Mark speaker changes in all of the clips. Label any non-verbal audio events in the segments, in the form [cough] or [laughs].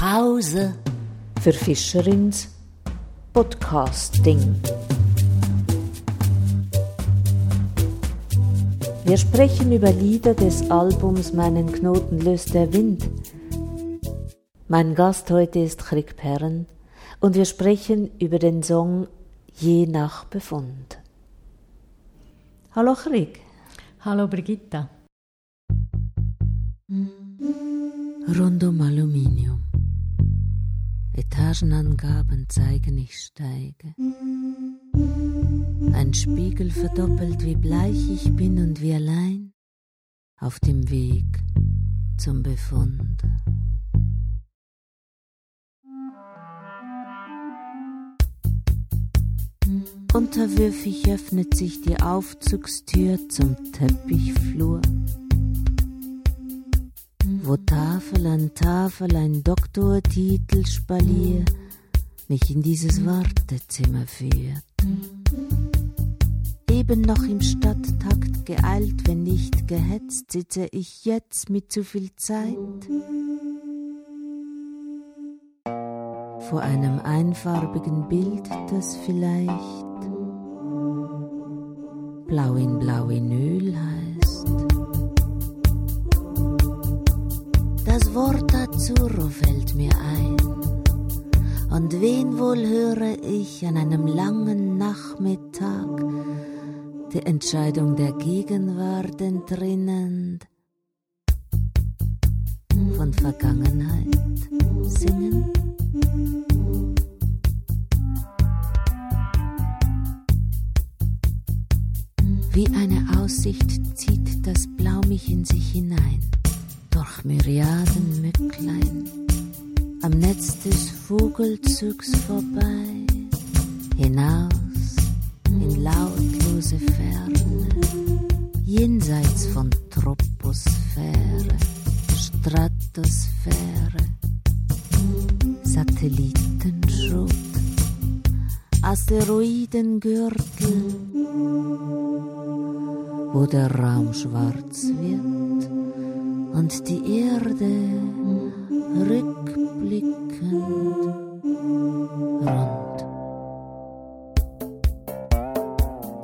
Speaker 1: Pause für Fischerins Podcasting. Wir sprechen über Lieder des Albums Meinen Knoten löst der Wind. Mein Gast heute ist Krieg Perren und wir sprechen über den Song Je nach Befund. Hallo Krieg.
Speaker 2: Hallo Brigitta.
Speaker 1: Rund um Aluminium. Etagenangaben zeigen, ich steige. Ein Spiegel verdoppelt, wie bleich ich bin und wie allein auf dem Weg zum Befund. Unterwürfig öffnet sich die Aufzugstür zum Teppichflur, wo Tafel an Tafel ein Doktortitel spalier mich in dieses Wartezimmer führt. Eben noch im Stadttakt geeilt, wenn nicht gehetzt, sitze ich jetzt mit zu viel Zeit vor einem einfarbigen Bild, das vielleicht Blau in Blau in Öl heißt. Wort Azzurro fällt mir ein. Und wen wohl höre ich an einem langen Nachmittag die Entscheidung der Gegenwart entrinnend von Vergangenheit singen? Wie eine Aussicht zieht das Blau mich in sich hinein, durch Myriaden Mücklein, am Netz des Vogelzugs vorbei, hinaus in lautlose Ferne, jenseits von Troposphäre, Stratosphäre, Satellitenschrot, Asteroidengürtel, wo der Raum schwarz wird und die Erde rückblickend rund.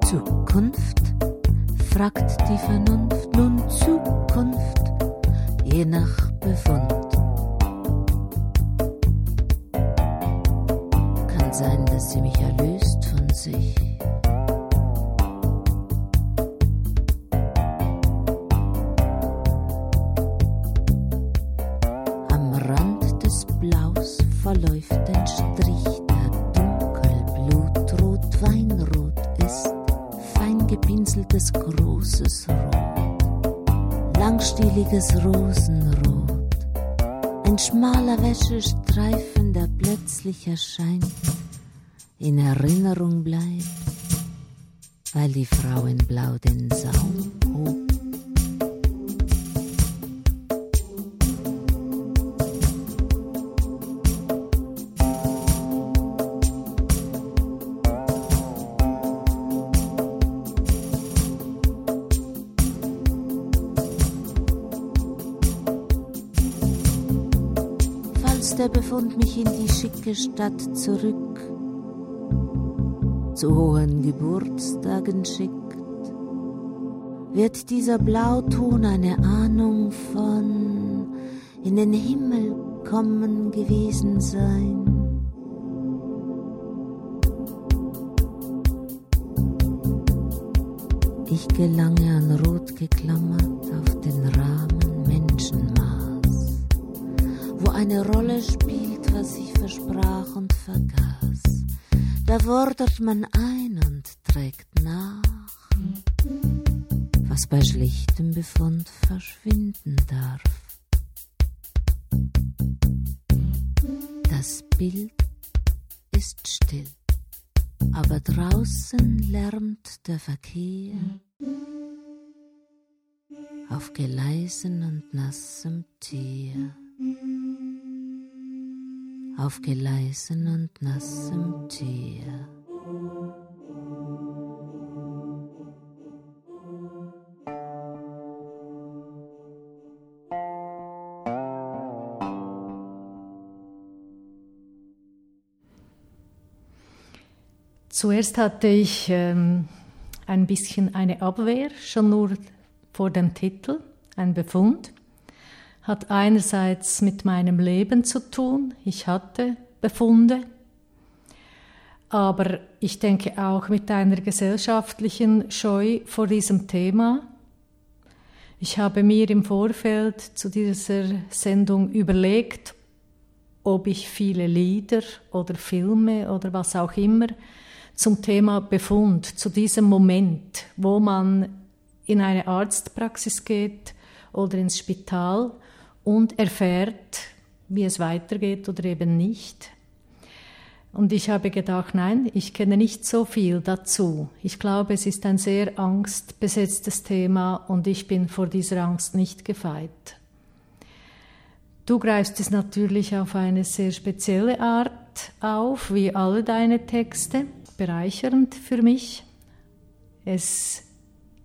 Speaker 1: Zukunft? fragt die Vernunft, nun Zukunft, je nach Befund. Gepinseltes großes Rot, langstieliges Rosenrot, ein schmaler Wäschestreifen, der plötzlich erscheint, in Erinnerung bleibt, weil die Frau in Blau den Saum hob. Der Befund mich in die schicke Stadt zurück. Zu hohen Geburtstagen schickt, wird dieser Blauton eine Ahnung von in den Himmel kommen gewesen sein. Ich gelange an Rot geklammert auf den Rahmen eine Rolle spielt, was ich versprach und vergaß. Da fordert man ein und trägt nach, was bei schlichtem Befund verschwinden darf. Das Bild ist still, aber draußen lärmt der Verkehr auf Gleisen und nassem Tier auf Geleisen und nassem Tier.
Speaker 2: Zuerst hatte ich ähm, ein bisschen eine Abwehr, schon nur vor dem Titel, ein Befund. Hat einerseits mit meinem Leben zu tun. Ich hatte Befunde. Aber ich denke auch mit einer gesellschaftlichen Scheu vor diesem Thema. Ich habe mir im Vorfeld zu dieser Sendung überlegt, ob ich viele Lieder oder Filme oder was auch immer zum Thema Befund, zu diesem Moment, wo man in eine Arztpraxis geht oder ins Spital und erfährt, wie es weitergeht oder eben nicht. Und ich habe gedacht, nein, ich kenne nicht so viel dazu. Ich glaube, es ist ein sehr angstbesetztes Thema und ich bin vor dieser Angst nicht gefeit. Du greifst es natürlich auf eine sehr spezielle Art auf, wie alle deine Texte bereichernd für mich. Es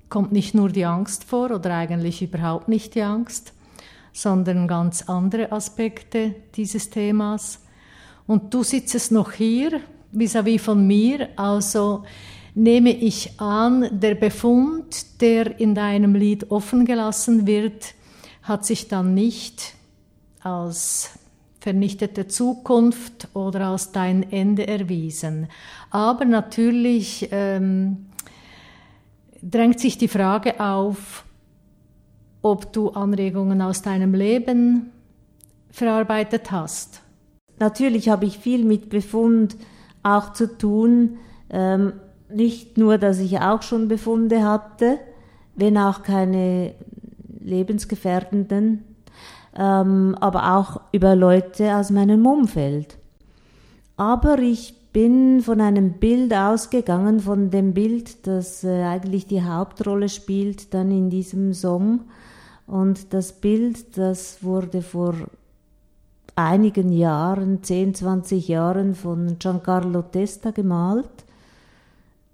Speaker 2: kommt nicht nur die Angst vor oder eigentlich überhaupt nicht die Angst, sondern ganz andere Aspekte dieses Themas. Und du sitzt noch hier vis-à-vis -vis von mir, also nehme ich an, der Befund, der in deinem Lied offen gelassen wird, hat sich dann nicht als vernichtete Zukunft oder als dein Ende erwiesen. Aber natürlich ähm, drängt sich die Frage auf, ob du Anregungen aus deinem Leben verarbeitet hast.
Speaker 1: Natürlich habe ich viel mit Befund auch zu tun. Ähm, nicht nur, dass ich auch schon Befunde hatte, wenn auch keine lebensgefährdenden ähm, aber auch über Leute aus meinem Umfeld. Aber ich bin von einem Bild ausgegangen, von dem Bild, das äh, eigentlich die Hauptrolle spielt dann in diesem Song. Und das Bild, das wurde vor einigen Jahren, 10, 20 Jahren von Giancarlo Testa gemalt.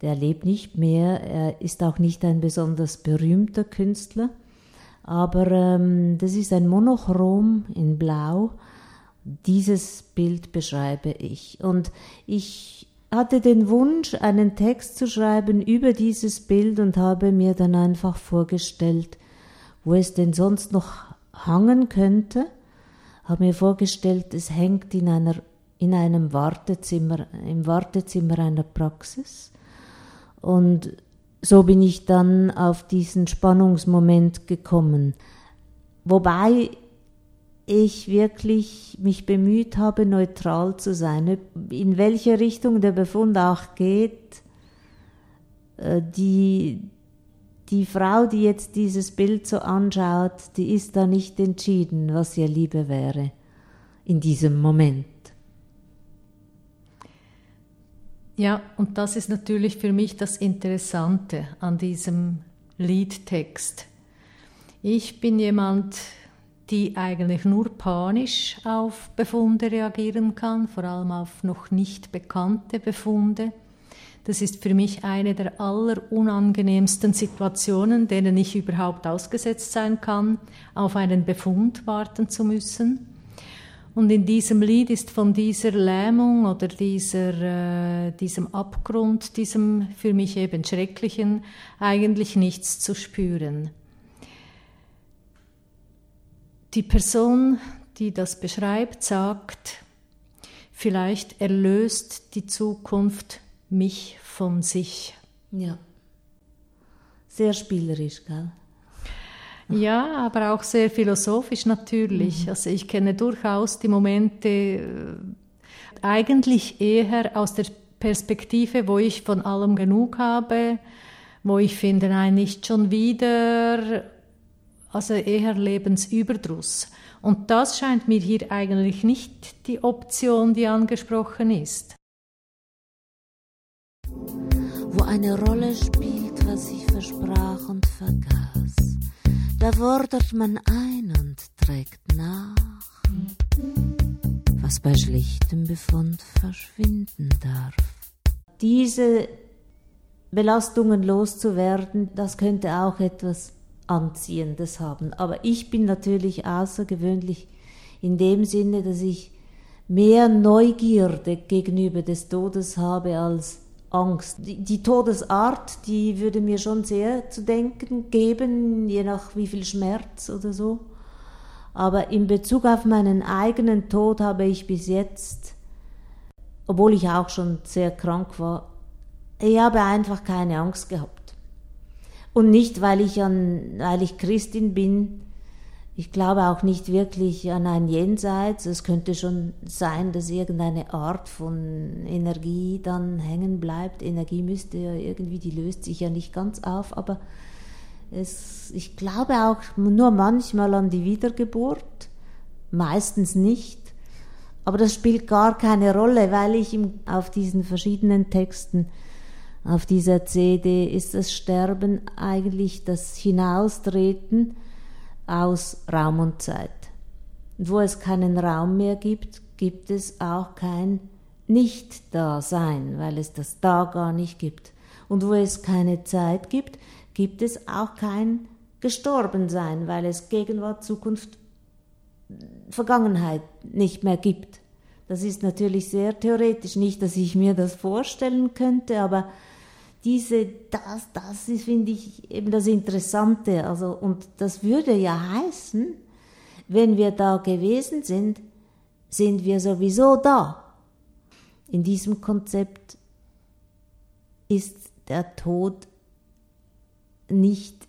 Speaker 1: Der lebt nicht mehr, er ist auch nicht ein besonders berühmter Künstler. Aber ähm, das ist ein Monochrom in Blau. Dieses Bild beschreibe ich. Und ich hatte den Wunsch, einen Text zu schreiben über dieses Bild und habe mir dann einfach vorgestellt, wo es denn sonst noch hangen könnte. Habe mir vorgestellt, es hängt in einer in einem Wartezimmer, im Wartezimmer einer Praxis. Und so bin ich dann auf diesen Spannungsmoment gekommen. Wobei ich wirklich mich bemüht habe, neutral zu sein. In welche Richtung der Befund auch geht, äh, die, die Frau, die jetzt dieses Bild so anschaut, die ist da nicht entschieden, was ihr Liebe wäre in diesem Moment.
Speaker 2: Ja, und das ist natürlich für mich das Interessante an diesem Liedtext. Ich bin jemand, die eigentlich nur panisch auf Befunde reagieren kann, vor allem auf noch nicht bekannte Befunde. Das ist für mich eine der allerunangenehmsten Situationen, denen ich überhaupt ausgesetzt sein kann, auf einen Befund warten zu müssen. Und in diesem Lied ist von dieser Lähmung oder dieser, äh, diesem Abgrund, diesem für mich eben Schrecklichen, eigentlich nichts zu spüren. Die Person, die das beschreibt, sagt, vielleicht erlöst die Zukunft mich von sich.
Speaker 1: Ja. Sehr spielerisch, gell?
Speaker 2: Ja, aber auch sehr philosophisch natürlich. Mhm. Also ich kenne durchaus die Momente äh, eigentlich eher aus der Perspektive, wo ich von allem genug habe, wo ich finde, nein, nicht schon wieder, also eher Lebensüberdruss. Und das scheint mir hier eigentlich nicht die Option, die angesprochen ist.
Speaker 1: Wo eine Rolle spielt, was ich versprach und vergaß da fordert man ein und trägt nach, was bei schlichtem Befund verschwinden darf. Diese Belastungen loszuwerden, das könnte auch etwas Anziehendes haben. Aber ich bin natürlich außergewöhnlich in dem Sinne, dass ich mehr Neugierde gegenüber des Todes habe als Angst. Die, die, Todesart, die würde mir schon sehr zu denken geben, je nach wie viel Schmerz oder so. Aber in Bezug auf meinen eigenen Tod habe ich bis jetzt, obwohl ich auch schon sehr krank war, ich habe einfach keine Angst gehabt. Und nicht, weil ich an, weil ich Christin bin, ich glaube auch nicht wirklich an ein Jenseits. Es könnte schon sein, dass irgendeine Art von Energie dann hängen bleibt. Energie müsste ja irgendwie, die löst sich ja nicht ganz auf, aber es, ich glaube auch nur manchmal an die Wiedergeburt, meistens nicht. Aber das spielt gar keine Rolle, weil ich auf diesen verschiedenen Texten, auf dieser CD ist das Sterben eigentlich das Hinaustreten aus Raum und Zeit. Und wo es keinen Raum mehr gibt, gibt es auch kein Nicht-Dasein, weil es das Da gar nicht gibt. Und wo es keine Zeit gibt, gibt es auch kein Gestorbensein, weil es Gegenwart, Zukunft, Vergangenheit nicht mehr gibt. Das ist natürlich sehr theoretisch, nicht, dass ich mir das vorstellen könnte, aber diese, das, das ist, finde ich, eben das Interessante. Also, und das würde ja heißen, wenn wir da gewesen sind, sind wir sowieso da. In diesem Konzept ist der Tod nicht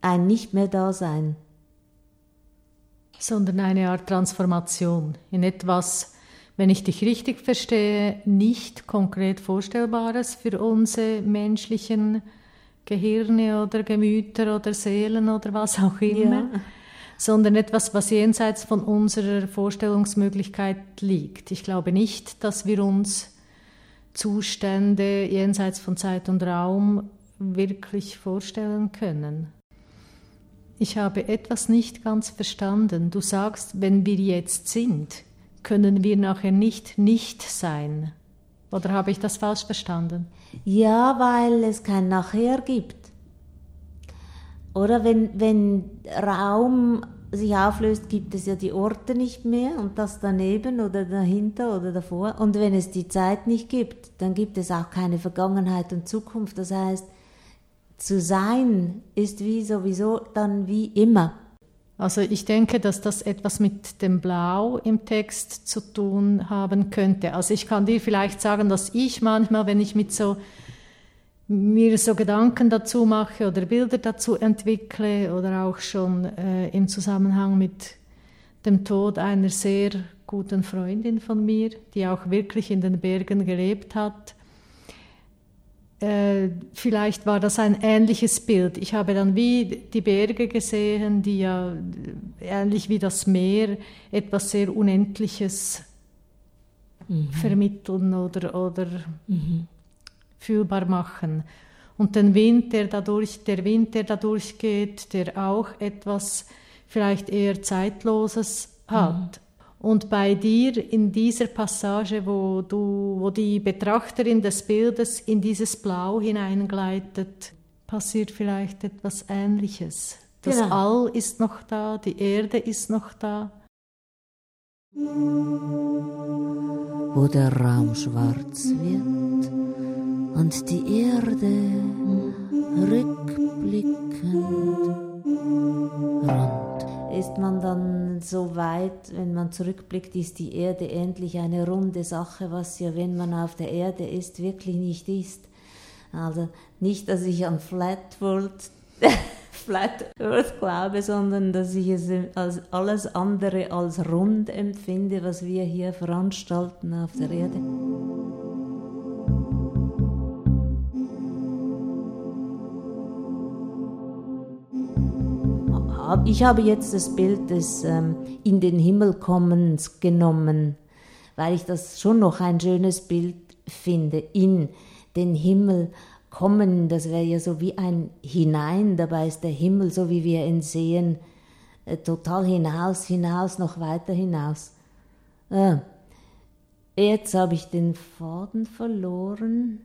Speaker 1: ein nicht mehr Dasein,
Speaker 2: sondern eine Art Transformation in etwas, wenn ich dich richtig verstehe, nicht konkret Vorstellbares für unsere menschlichen Gehirne oder Gemüter oder Seelen oder was auch immer, ja. sondern etwas, was jenseits von unserer Vorstellungsmöglichkeit liegt. Ich glaube nicht, dass wir uns Zustände jenseits von Zeit und Raum wirklich vorstellen können. Ich habe etwas nicht ganz verstanden. Du sagst, wenn wir jetzt sind, können wir nachher nicht nicht sein. Oder habe ich das falsch verstanden?
Speaker 1: Ja, weil es kein Nachher gibt. Oder wenn, wenn Raum sich auflöst, gibt es ja die Orte nicht mehr und das daneben oder dahinter oder davor. Und wenn es die Zeit nicht gibt, dann gibt es auch keine Vergangenheit und Zukunft. Das heißt, zu sein ist wie sowieso dann wie immer.
Speaker 2: Also ich denke, dass das etwas mit dem Blau im Text zu tun haben könnte. Also ich kann dir vielleicht sagen, dass ich manchmal, wenn ich mit so mir so Gedanken dazu mache oder Bilder dazu entwickle oder auch schon äh, im Zusammenhang mit dem Tod einer sehr guten Freundin von mir, die auch wirklich in den Bergen gelebt hat, vielleicht war das ein ähnliches Bild. Ich habe dann wie die Berge gesehen, die ja ähnlich wie das Meer etwas sehr Unendliches mhm. vermitteln oder, oder mhm. fühlbar machen. Und den Wind, der dadurch, der Wind, der dadurch geht, der auch etwas vielleicht eher Zeitloses hat. Mhm. Und bei dir in dieser Passage, wo, du, wo die Betrachterin des Bildes in dieses Blau hineingleitet, passiert vielleicht etwas Ähnliches. Das genau. All ist noch da, die Erde ist noch da.
Speaker 1: Wo der Raum schwarz wird und die Erde rückblickend rund ist man dann so weit, wenn man zurückblickt, ist die Erde endlich eine runde Sache, was ja, wenn man auf der Erde ist, wirklich nicht ist. Also nicht, dass ich an Flat World, [laughs] Flat Earth glaube, sondern dass ich es als alles andere als rund empfinde, was wir hier veranstalten auf der Erde. Ich habe jetzt das Bild des ähm, In den Himmel kommens genommen, weil ich das schon noch ein schönes Bild finde. In den Himmel kommen, das wäre ja so wie ein Hinein, dabei ist der Himmel, so wie wir ihn sehen, äh, total hinaus, hinaus, noch weiter hinaus. Äh, jetzt habe ich den Faden verloren.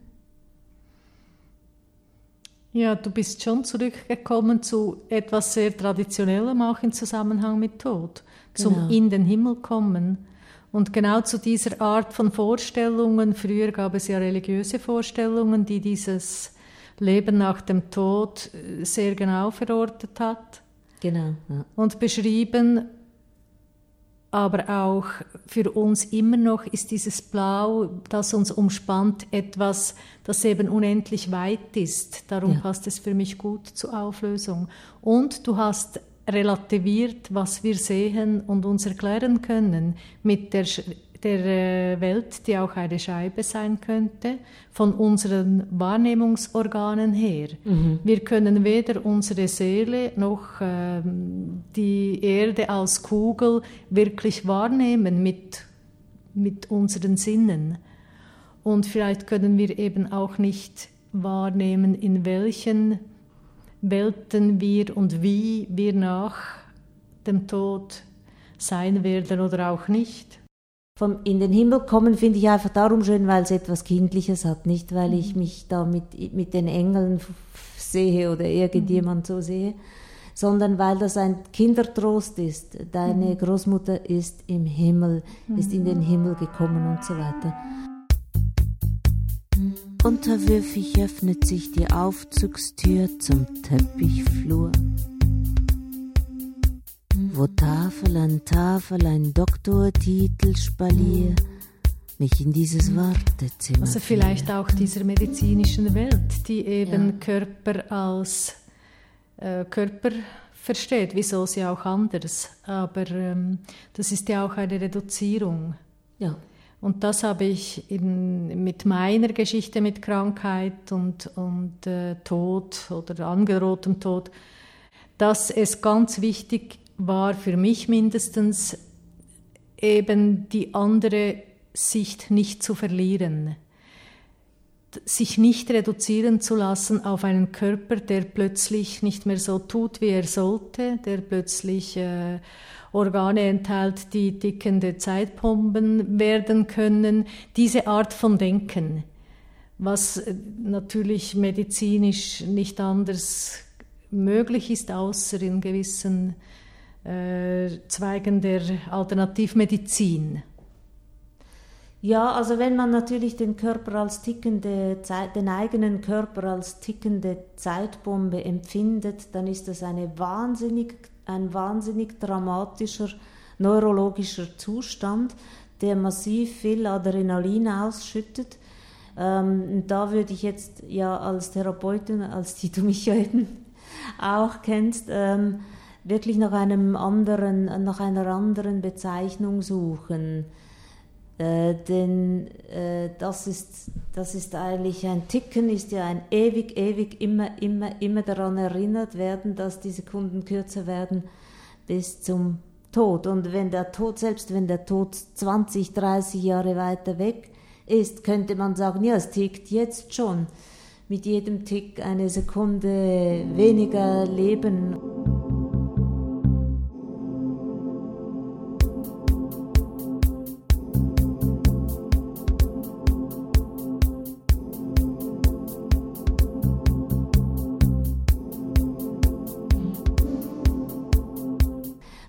Speaker 2: Ja, du bist schon zurückgekommen zu etwas sehr Traditionellem auch im Zusammenhang mit Tod, zum genau. in den Himmel kommen. Und genau zu dieser Art von Vorstellungen, früher gab es ja religiöse Vorstellungen, die dieses Leben nach dem Tod äh, sehr genau verortet hat.
Speaker 1: Genau. Ja.
Speaker 2: Und beschrieben, aber auch für uns immer noch ist dieses Blau, das uns umspannt, etwas, das eben unendlich weit ist. Darum ja. passt es für mich gut zur Auflösung. Und du hast relativiert, was wir sehen und uns erklären können mit der, der äh, Welt, die auch eine Scheibe sein könnte, von unseren Wahrnehmungsorganen her. Mhm. Wir können weder unsere Seele noch äh, die Erde als Kugel wirklich wahrnehmen mit, mit unseren Sinnen. Und vielleicht können wir eben auch nicht wahrnehmen, in welchen Welten wir und wie wir nach dem Tod sein werden oder auch nicht.
Speaker 1: Vom in den Himmel kommen finde ich einfach darum schön, weil es etwas Kindliches hat, nicht weil ich mhm. mich da mit, mit den Engeln sehe oder irgendjemand mhm. so sehe, sondern weil das ein Kindertrost ist. Deine mhm. Großmutter ist im Himmel, ist in den Himmel gekommen und so weiter. Unterwürfig öffnet sich die Aufzugstür zum Teppichflur. Wo Tafel an Tafel ein Doktortitel spalier, mich in dieses Wartezimmer.
Speaker 2: Also vielleicht auch dieser medizinischen Welt, die eben ja. Körper als äh, Körper versteht. Wieso sie auch anders? Aber ähm, das ist ja auch eine Reduzierung.
Speaker 1: Ja.
Speaker 2: Und das habe ich in, mit meiner Geschichte mit Krankheit und, und äh, Tod oder angedrohtem Tod, dass es ganz wichtig war, für mich mindestens, eben die andere Sicht nicht zu verlieren. Sich nicht reduzieren zu lassen auf einen Körper, der plötzlich nicht mehr so tut, wie er sollte, der plötzlich äh, Organe enthält, die tickende Zeitbomben werden können. Diese Art von Denken, was äh, natürlich medizinisch nicht anders möglich ist, außer in gewissen äh, Zweigen der Alternativmedizin.
Speaker 1: Ja, also wenn man natürlich den Körper als tickende Zeit, den eigenen Körper als tickende Zeitbombe empfindet, dann ist das eine wahnsinnig ein wahnsinnig dramatischer neurologischer Zustand, der massiv viel Adrenalin ausschüttet. Ähm, da würde ich jetzt ja als Therapeutin, als die du mich ja eben auch kennst, ähm, wirklich nach einem anderen, nach einer anderen Bezeichnung suchen. Äh, denn äh, das, ist, das ist eigentlich ein Ticken, ist ja ein ewig, ewig immer, immer, immer daran erinnert werden, dass die Sekunden kürzer werden bis zum Tod. Und wenn der Tod, selbst wenn der Tod 20, 30 Jahre weiter weg ist, könnte man sagen, ja, es tickt jetzt schon. Mit jedem Tick eine Sekunde weniger Leben.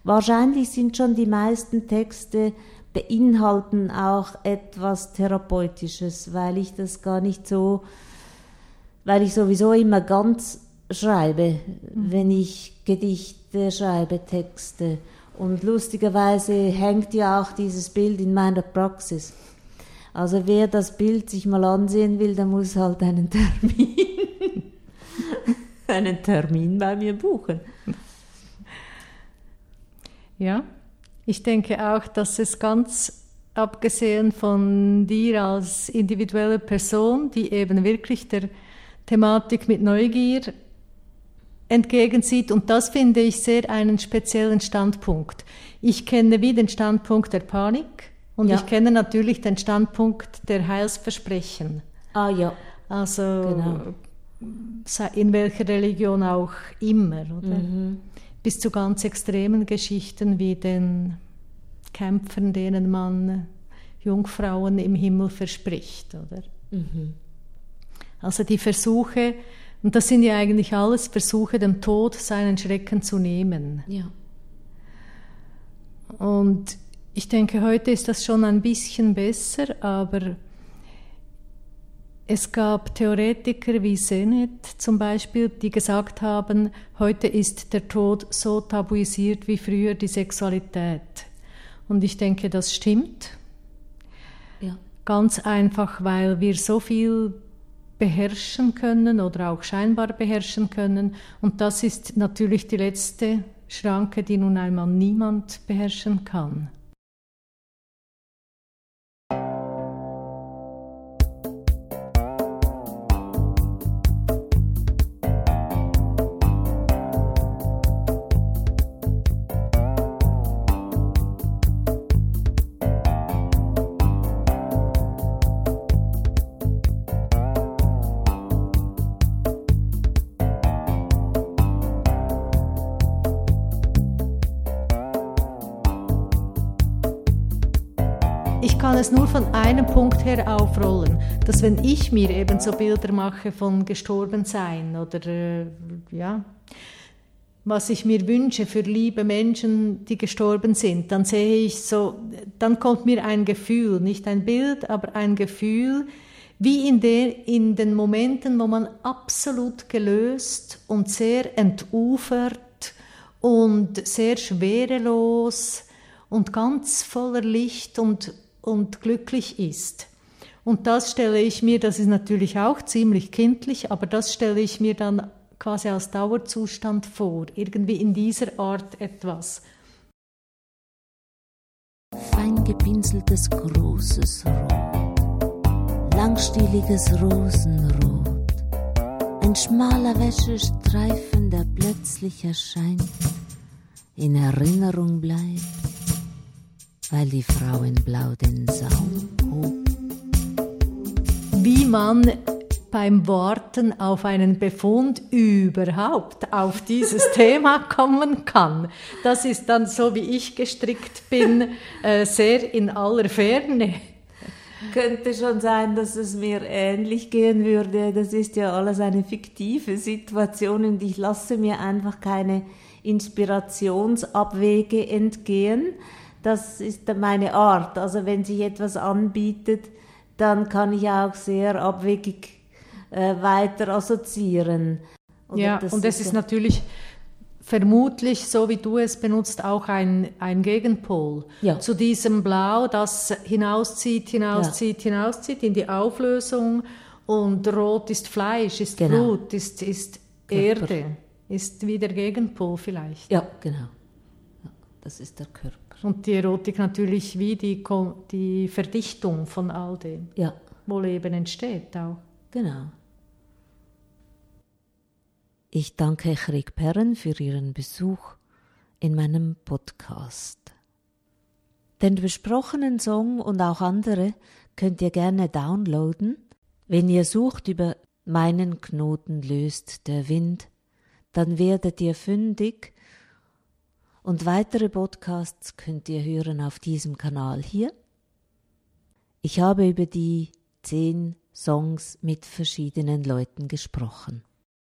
Speaker 1: Wahrscheinlich sind schon die meisten Texte beinhalten auch etwas Therapeutisches, weil ich das gar nicht so, weil ich sowieso immer ganz schreibe, mhm. wenn ich Gedichte schreibe, Texte. Und lustigerweise hängt ja auch dieses Bild in meiner Praxis. Also wer das Bild sich mal ansehen will, der muss halt einen Termin, [laughs] einen Termin bei mir buchen.
Speaker 2: Ja, ich denke auch, dass es ganz abgesehen von dir als individuelle Person, die eben wirklich der Thematik mit Neugier entgegensieht, und das finde ich sehr einen speziellen Standpunkt. Ich kenne wie den Standpunkt der Panik und ja. ich kenne natürlich den Standpunkt der Heilsversprechen.
Speaker 1: Ah ja.
Speaker 2: Also genau. in welcher Religion auch immer, oder? Mhm bis zu ganz extremen Geschichten wie den Kämpfern, denen man Jungfrauen im Himmel verspricht, oder? Mhm. Also die Versuche, und das sind ja eigentlich alles Versuche, dem Tod seinen Schrecken zu nehmen.
Speaker 1: Ja.
Speaker 2: Und Ich denke, heute ist das schon ein bisschen besser, aber es gab Theoretiker wie Senet zum Beispiel, die gesagt haben, heute ist der Tod so tabuisiert wie früher die Sexualität. Und ich denke, das stimmt. Ja. Ganz einfach, weil wir so viel beherrschen können oder auch scheinbar beherrschen können. Und das ist natürlich die letzte Schranke, die nun einmal niemand beherrschen kann. Es nur von einem Punkt her aufrollen, dass wenn ich mir eben so Bilder mache von Gestorbensein oder äh, ja, was ich mir wünsche für liebe Menschen, die gestorben sind, dann sehe ich so, dann kommt mir ein Gefühl, nicht ein Bild, aber ein Gefühl, wie in, der, in den Momenten, wo man absolut gelöst und sehr entufert und sehr schwerelos und ganz voller Licht und und glücklich ist. Und das stelle ich mir, das ist natürlich auch ziemlich kindlich, aber das stelle ich mir dann quasi als Dauerzustand vor, irgendwie in dieser Art etwas.
Speaker 1: Fein gepinseltes großes Rot, langstieliges Rosenrot, ein schmaler Wäschestreifen, der plötzlich erscheint, in Erinnerung bleibt weil die Frau in Blau den Saum hob.
Speaker 2: Wie man beim Warten auf einen Befund überhaupt auf dieses [laughs] Thema kommen kann. Das ist dann so, wie ich gestrickt bin, äh, sehr in aller Ferne.
Speaker 1: Könnte schon sein, dass es mir ähnlich gehen würde. Das ist ja alles eine fiktive Situation und ich lasse mir einfach keine Inspirationsabwege entgehen das ist meine Art. Also wenn sich etwas anbietet, dann kann ich auch sehr abwegig äh, weiter assoziieren.
Speaker 2: Oder ja, und es ist, ist natürlich vermutlich, so wie du es benutzt, auch ein, ein Gegenpol ja. zu diesem Blau, das hinauszieht, hinauszieht, ja. hinauszieht in die Auflösung und Rot ist Fleisch, ist genau. Blut, ist, ist Erde, ist wie der Gegenpol vielleicht.
Speaker 1: Ja, genau. Das ist der Körper.
Speaker 2: Und die Erotik natürlich wie die, die Verdichtung von all dem, ja. wo Leben entsteht auch.
Speaker 1: Genau. Ich danke Chrik Perren für Ihren Besuch in meinem Podcast. Den besprochenen Song und auch andere könnt ihr gerne downloaden, wenn ihr sucht über meinen Knoten löst der Wind, dann werdet ihr fündig und weitere Podcasts könnt ihr hören auf diesem Kanal hier. Ich habe über die zehn Songs mit verschiedenen Leuten gesprochen.